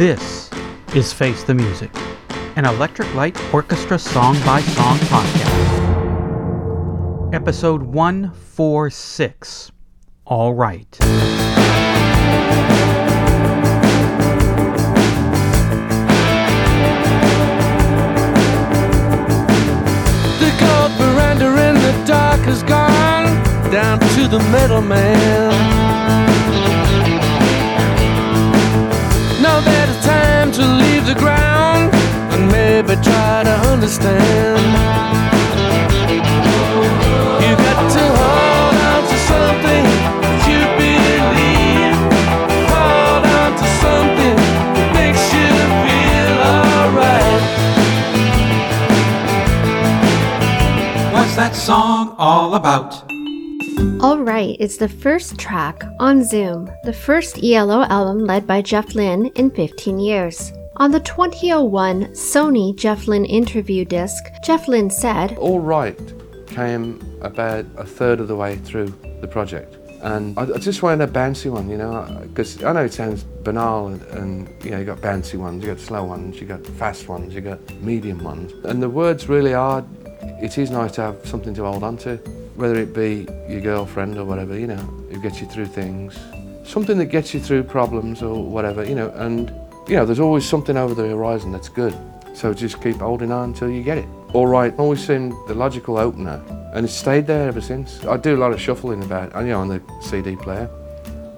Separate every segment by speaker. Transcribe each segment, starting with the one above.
Speaker 1: This is Face the Music, an Electric Light Orchestra song by song podcast. Episode 146. All right.
Speaker 2: The gold veranda in the dark has gone down to the middleman. The ground and maybe try to understand. You got to hold on to something that you believe. Hold on to something that makes you feel alright.
Speaker 1: What's that song all about?
Speaker 3: Alright is the first track on Zoom, the first ELO album led by Jeff Lynne in 15 years. On the 2001 Sony Jeff Lynne interview disc, Jeff Lynne said,
Speaker 4: All Right came about a third of the way through the project. And I, I just wanted a bouncy one, you know, because I know it sounds banal and, and, you know, you got bouncy ones, you got slow ones, you got fast ones, you got medium ones. And the words really are, it is nice to have something to hold on to, whether it be your girlfriend or whatever, you know, who gets you through things. Something that gets you through problems or whatever, you know, and, you know, there's always something over the horizon that's good. So just keep holding on until you get it. All right, always seemed the logical opener, and it's stayed there ever since. I do a lot of shuffling about, you know, on the CD player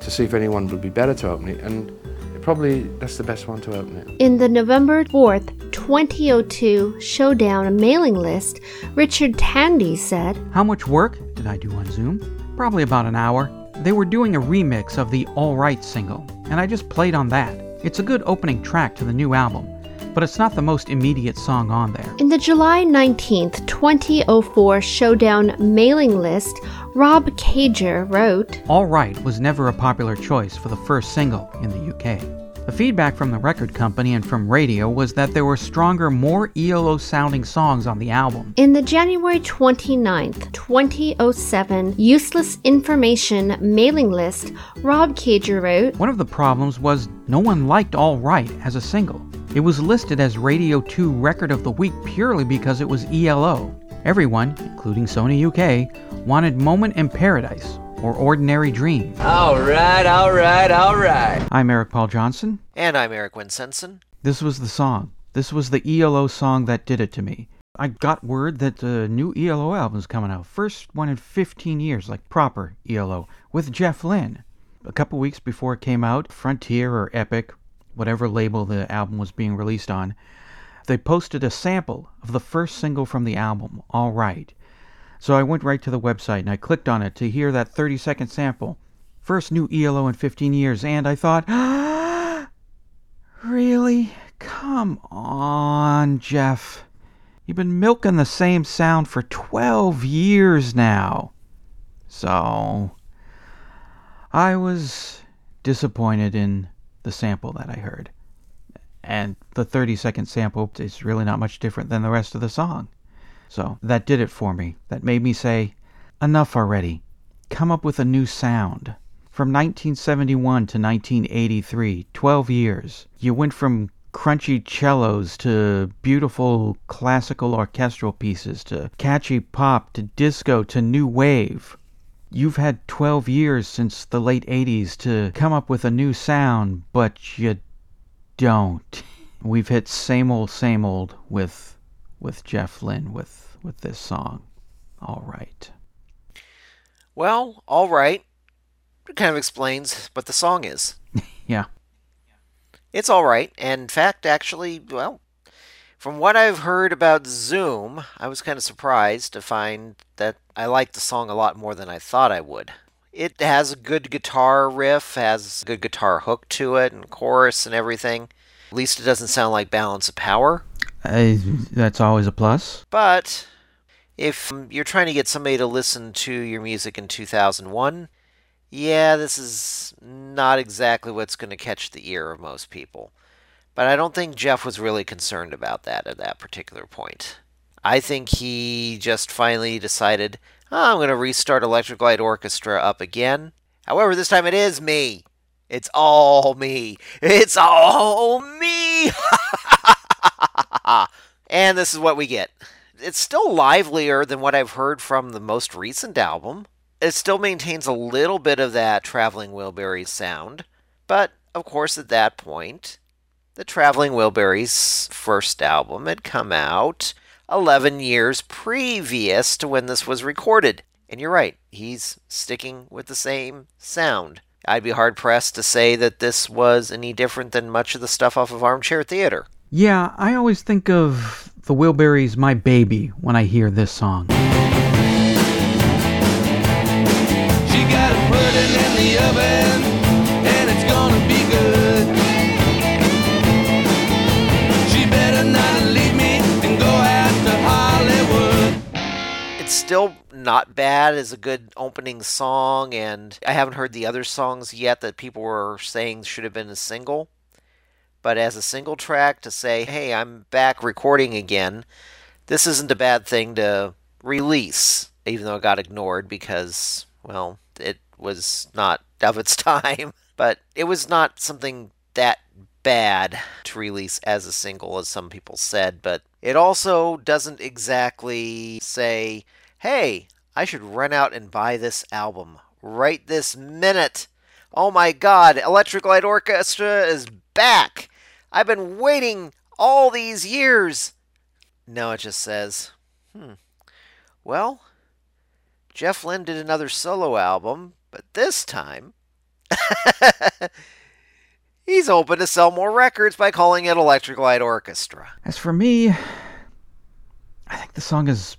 Speaker 4: to see if anyone would be better to open it, and it probably that's the best one to open it.
Speaker 3: In the November 4th, 2002 Showdown mailing list, Richard Tandy said,
Speaker 1: How much work did I do on Zoom? Probably about an hour. They were doing a remix of the All Right single, and I just played on that. It's a good opening track to the new album, but it's not the most immediate song on there.
Speaker 3: In the July 19th, 2004 Showdown mailing list, Rob Caiger wrote,
Speaker 1: All Right was never a popular choice for the first single in the UK. The feedback from the record company and from radio was that there were stronger, more ELO sounding songs on the album.
Speaker 3: In the January 29th, 2007 Useless Information mailing list, Rob Caiger wrote,
Speaker 1: One of the problems was no one liked All Right as a single. It was listed as Radio 2 Record of the Week purely because it was ELO. Everyone, including Sony UK, wanted Moment in Paradise or Ordinary Dream.
Speaker 5: All right, all right, all right.
Speaker 1: I'm Eric Paul Johnson.
Speaker 5: And I'm Eric Winsenson.
Speaker 1: This was the song. This was the ELO song that did it to me. I got word that the new ELO album's coming out. First one in 15 years, like proper ELO, with Jeff Lynne. A couple weeks before it came out, Frontier or Epic, whatever label the album was being released on, they posted a sample of the first single from the album, All Right. So I went right to the website and I clicked on it to hear that 30 second sample. First new ELO in 15 years, and I thought, really? Come on, Jeff. You've been milking the same sound for 12 years now. So, I was disappointed in the sample that I heard. And the 30 second sample is really not much different than the rest of the song. So that did it for me. That made me say, enough already. Come up with a new sound. From 1971 to 1983, 12 years, you went from crunchy cellos to beautiful classical orchestral pieces to catchy pop to disco to new wave. You've had 12 years since the late 80s to come up with a new sound, but you don't. We've hit same old, same old with with Jeff Lynne with with this song. All right.
Speaker 5: Well, all right. It kind of explains what the song is.
Speaker 1: Yeah.
Speaker 5: It's all right. And in fact, actually, well, from what I've heard about Zoom, I was kind of surprised to find that I liked the song a lot more than I thought I would. It has a good guitar riff, has a good guitar hook to it, and chorus and everything. At least it doesn't sound like Balance of Power.
Speaker 1: That's always a plus.
Speaker 5: But if you're trying to get somebody to listen to your music in 2001, yeah, this is not exactly what's going to catch the ear of most people. But I don't think Jeff was really concerned about that at that particular point. I think he just finally decided, oh, I'm going to restart Electric Light Orchestra up again. However, this time it is me. It's all me. It's all me. Ah, and this is what we get. It's still livelier than what I've heard from the most recent album. It still maintains a little bit of that Traveling Wilburys sound, but of course, at that point, the Traveling Wilburys' first album had come out 11 years previous to when this was recorded. And you're right, he's sticking with the same sound. I'd be hard pressed to say that this was any different than much of the stuff off of Armchair Theater.
Speaker 1: Yeah, I always think of the Wilburys' My Baby when I hear this song.
Speaker 2: She got a pudding in the oven, and it's gonna be good. She better not leave me and go out to Hollywood.
Speaker 5: It's still not bad as a good opening song, and I haven't heard the other songs yet that people were saying should have been a single. But as a single track to say, hey, I'm back recording again, this isn't a bad thing to release, even though it got ignored because, well, it was not of its time. But it was not something that bad to release as a single, as some people said. But it also doesn't exactly say, hey, I should run out and buy this album right this minute. Oh my god, Electric Light Orchestra is back! I've been waiting all these years! No, it just says, hmm, well, Jeff Lynne did another solo album, but this time he's hoping to sell more records by calling it Electric Light Orchestra.
Speaker 1: As for me, I think the song is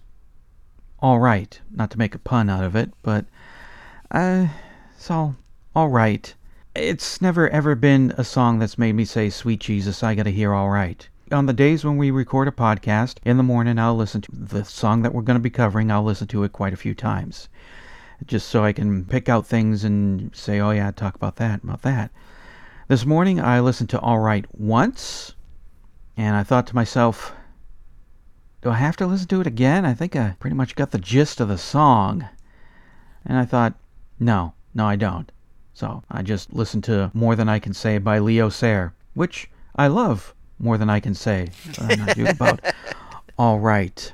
Speaker 1: all right. Not to make a pun out of it, but uh, it's all all right. It's never ever been a song that's made me say, "Sweet Jesus, I gotta hear all right." On the days when we record a podcast in the morning, I'll listen to the song that we're to be covering. I'll listen to it quite a few times, just so I can pick out things and say, "Oh yeah, talk about that, about that." This morning, I listened to All Right once, and I thought to myself, do I have to listen to it again? I think I pretty much got the gist of the song. And I thought, no, no, I don't. So I just listened to More Than I Can Say by Leo Sayer, which I love more than I can say. But I'm not about all right.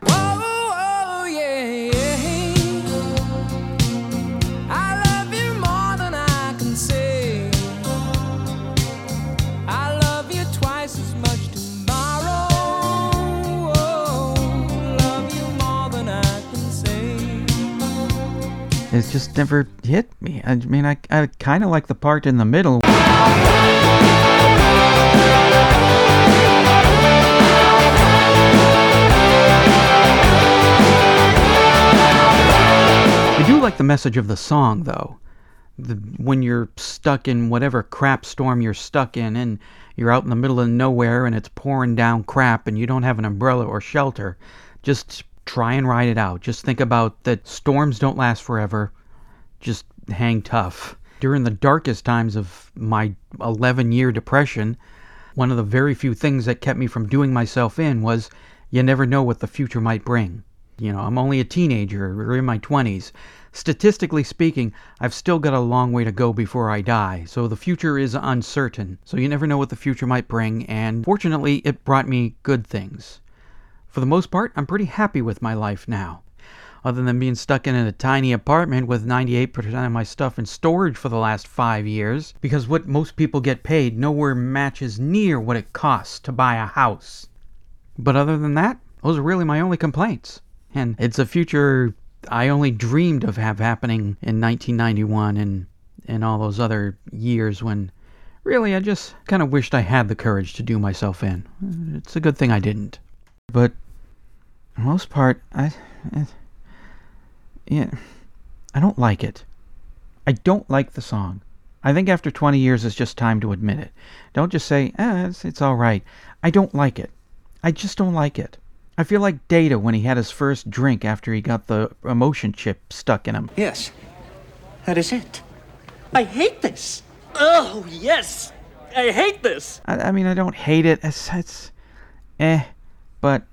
Speaker 1: It's just never hit me. I mean, I, I kind of like the part in the middle. I do like the message of the song, though. The, when you're stuck in whatever crap storm you're stuck in, and you're out in the middle of nowhere and it's pouring down crap and you don't have an umbrella or shelter, just try and ride it out. Just think about that storms don't last forever. Just hang tough. During the darkest times of my 11 year depression, one of the very few things that kept me from doing myself in was you never know what the future might bring. You know, I'm only a teenager or in my 20s. Statistically speaking, I've still got a long way to go before I die, so the future is uncertain. So you never know what the future might bring, and fortunately, it brought me good things. For the most part, I'm pretty happy with my life now. Other than being stuck in a tiny apartment with 98% of my stuff in storage for the last five years, because what most people get paid nowhere matches near what it costs to buy a house. But other than that, those are really my only complaints. And it's a future I only dreamed of have happening in 1991 and and all those other years when really I just kind of wished I had the courage to do myself in. It's a good thing I didn't. But most part, I, I yeah, I don't like it. I don't like the song. I think after 20 years, it's just time to admit it. Don't just say, ah, it's, it's all right. I don't like it. I just don't like it. I feel like Data when he had his first drink after he got the emotion chip stuck in him.
Speaker 6: Yes, that is it. I hate this. Oh, yes. I hate this.
Speaker 1: I, I mean, I don't hate it. It's, it's eh, but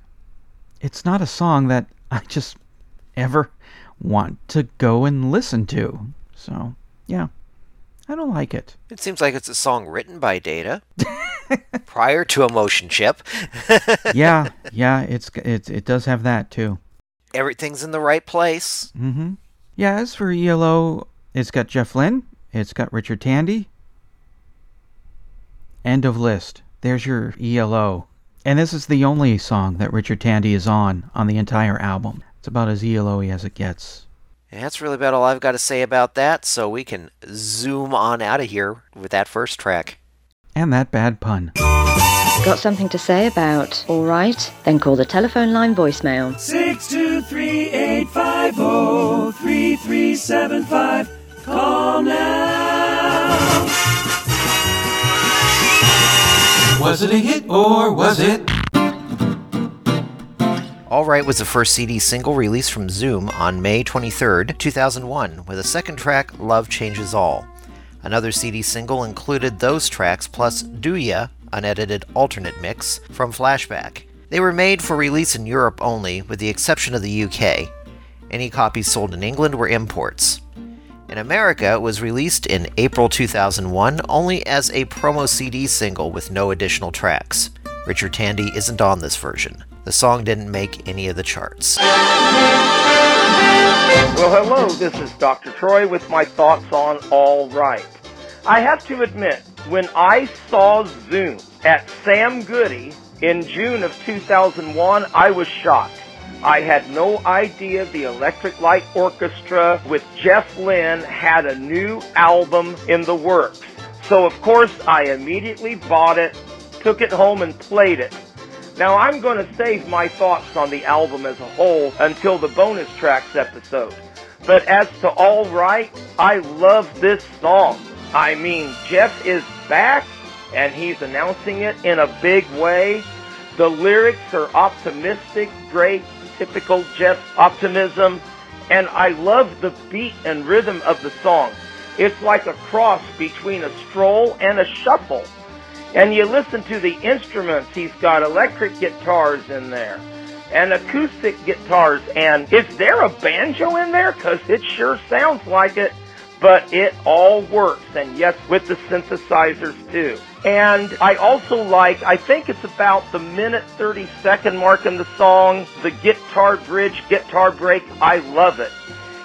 Speaker 1: it's not a song that I just ever want to go and listen to. So, yeah, I don't like it.
Speaker 5: It seems like it's a song written by Data prior to Emotion Chip.
Speaker 1: Yeah, yeah, it's it it does have that too.
Speaker 5: Everything's in the right place.
Speaker 1: Mm-hmm. Yeah, as for ELO, it's got Jeff Lynne, it's got Richard Tandy. End of list. There's your ELO. And this is the only song that Richard Tandy is on on the entire album. It's about as ELO as it gets.
Speaker 5: And that's really about all I've got to say about that, so we can zoom on out of here with that first track.
Speaker 1: And that bad pun.
Speaker 7: Got something to say about all right? Then call the telephone line voicemail.
Speaker 2: 623-850-3375. Call now.
Speaker 8: Was it a hit or was it?
Speaker 5: All Right was the first CD single released from Zoom on May 23rd, 2001, with a second track, Love Changes All. Another CD single included those tracks plus Do Ya, unedited alternate mix, from Flashback. They were made for release in Europe only, with the exception of the UK. Any copies sold in England were imports. In America, was released in April 2001 only as a promo CD single with no additional tracks. Richard Tandy isn't on this version. The song didn't make any of the charts.
Speaker 9: Well, hello, this is Dr. Troy with my thoughts on All Right. I have to admit, when I saw Zoom at Sam Goody in June of 2001, I was shocked. I had no idea the Electric Light Orchestra with Jeff Lynne had a new album in the works. So, of course, I immediately bought it, took it home, and played it. Now, I'm going to save my thoughts on the album as a whole until the bonus tracks episode. But as to All Right, I love this song. I mean, Jeff is back and he's announcing it in a big way. The lyrics are optimistic, great, typical Jeff optimism, and I love the beat and rhythm of the song. It's like a cross between a stroll and a shuffle. And you listen to the instruments, he's got electric guitars in there and acoustic guitars. And is there a banjo in there? Because it sure sounds like it. But it all works, and yes, with the synthesizers too. And I also like, I think it's about the minute 30 second mark in the song, the guitar bridge, guitar break. I love it.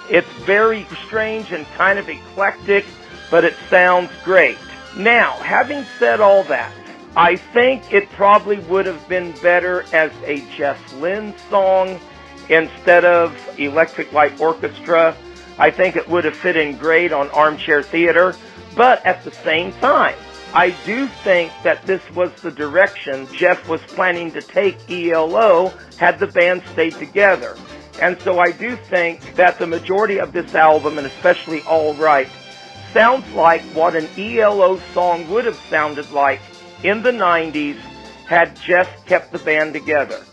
Speaker 9: It's very strange and kind of eclectic, but it sounds great. Now, having said all that, I think it probably would have been better as a Jeff Lynne song instead of Electric Light Orchestra. I think it would have fit in great on Armchair Theater, but at the same time, I do think that this was the direction Jeff was planning to take ELO had the band stayed together. And so I do think that the majority of this album, and especially All Right, sounds like what an ELO song would have sounded like in the 90s had Jeff kept the band together.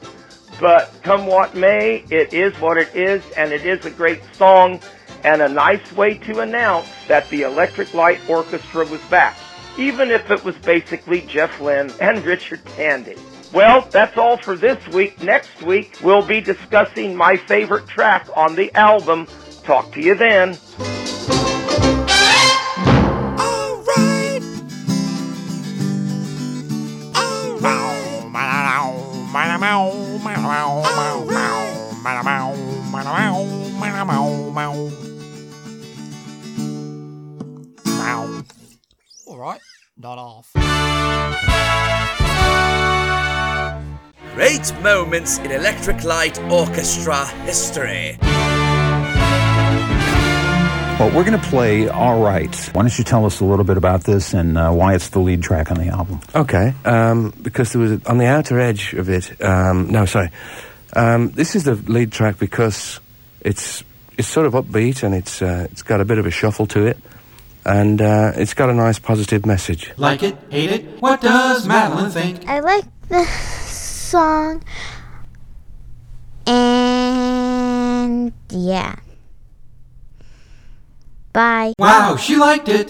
Speaker 9: But come what may, it is what it is, and it is a great song and a nice way to announce that the Electric Light Orchestra was back, even if it was basically Jeff Lynne and Richard Tandy. Well, that's all for this week. Next week, we'll be discussing my favorite track on the album. Talk to you then.
Speaker 6: All right, not off.
Speaker 10: Great moments in Electric Light Orchestra history.
Speaker 11: Well, we're going to play All Right. Why don't you tell us a little bit about this and uh, why it's the lead track on the album?
Speaker 4: Okay, um, because there was on the outer edge of it. Um, no, sorry. Um, this is the lead track because it's it's sort of upbeat and it's uh, it's got a bit of a shuffle to it, and uh, it's got a nice positive message.
Speaker 8: Like it? Hate it? What does Madeline think?
Speaker 12: I like the song. And yeah. Bye.
Speaker 8: Wow, she liked it.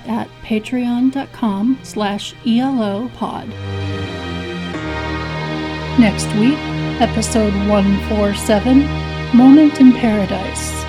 Speaker 13: at patreon.com slash elopod. Next week, episode 147, Moment in Paradise.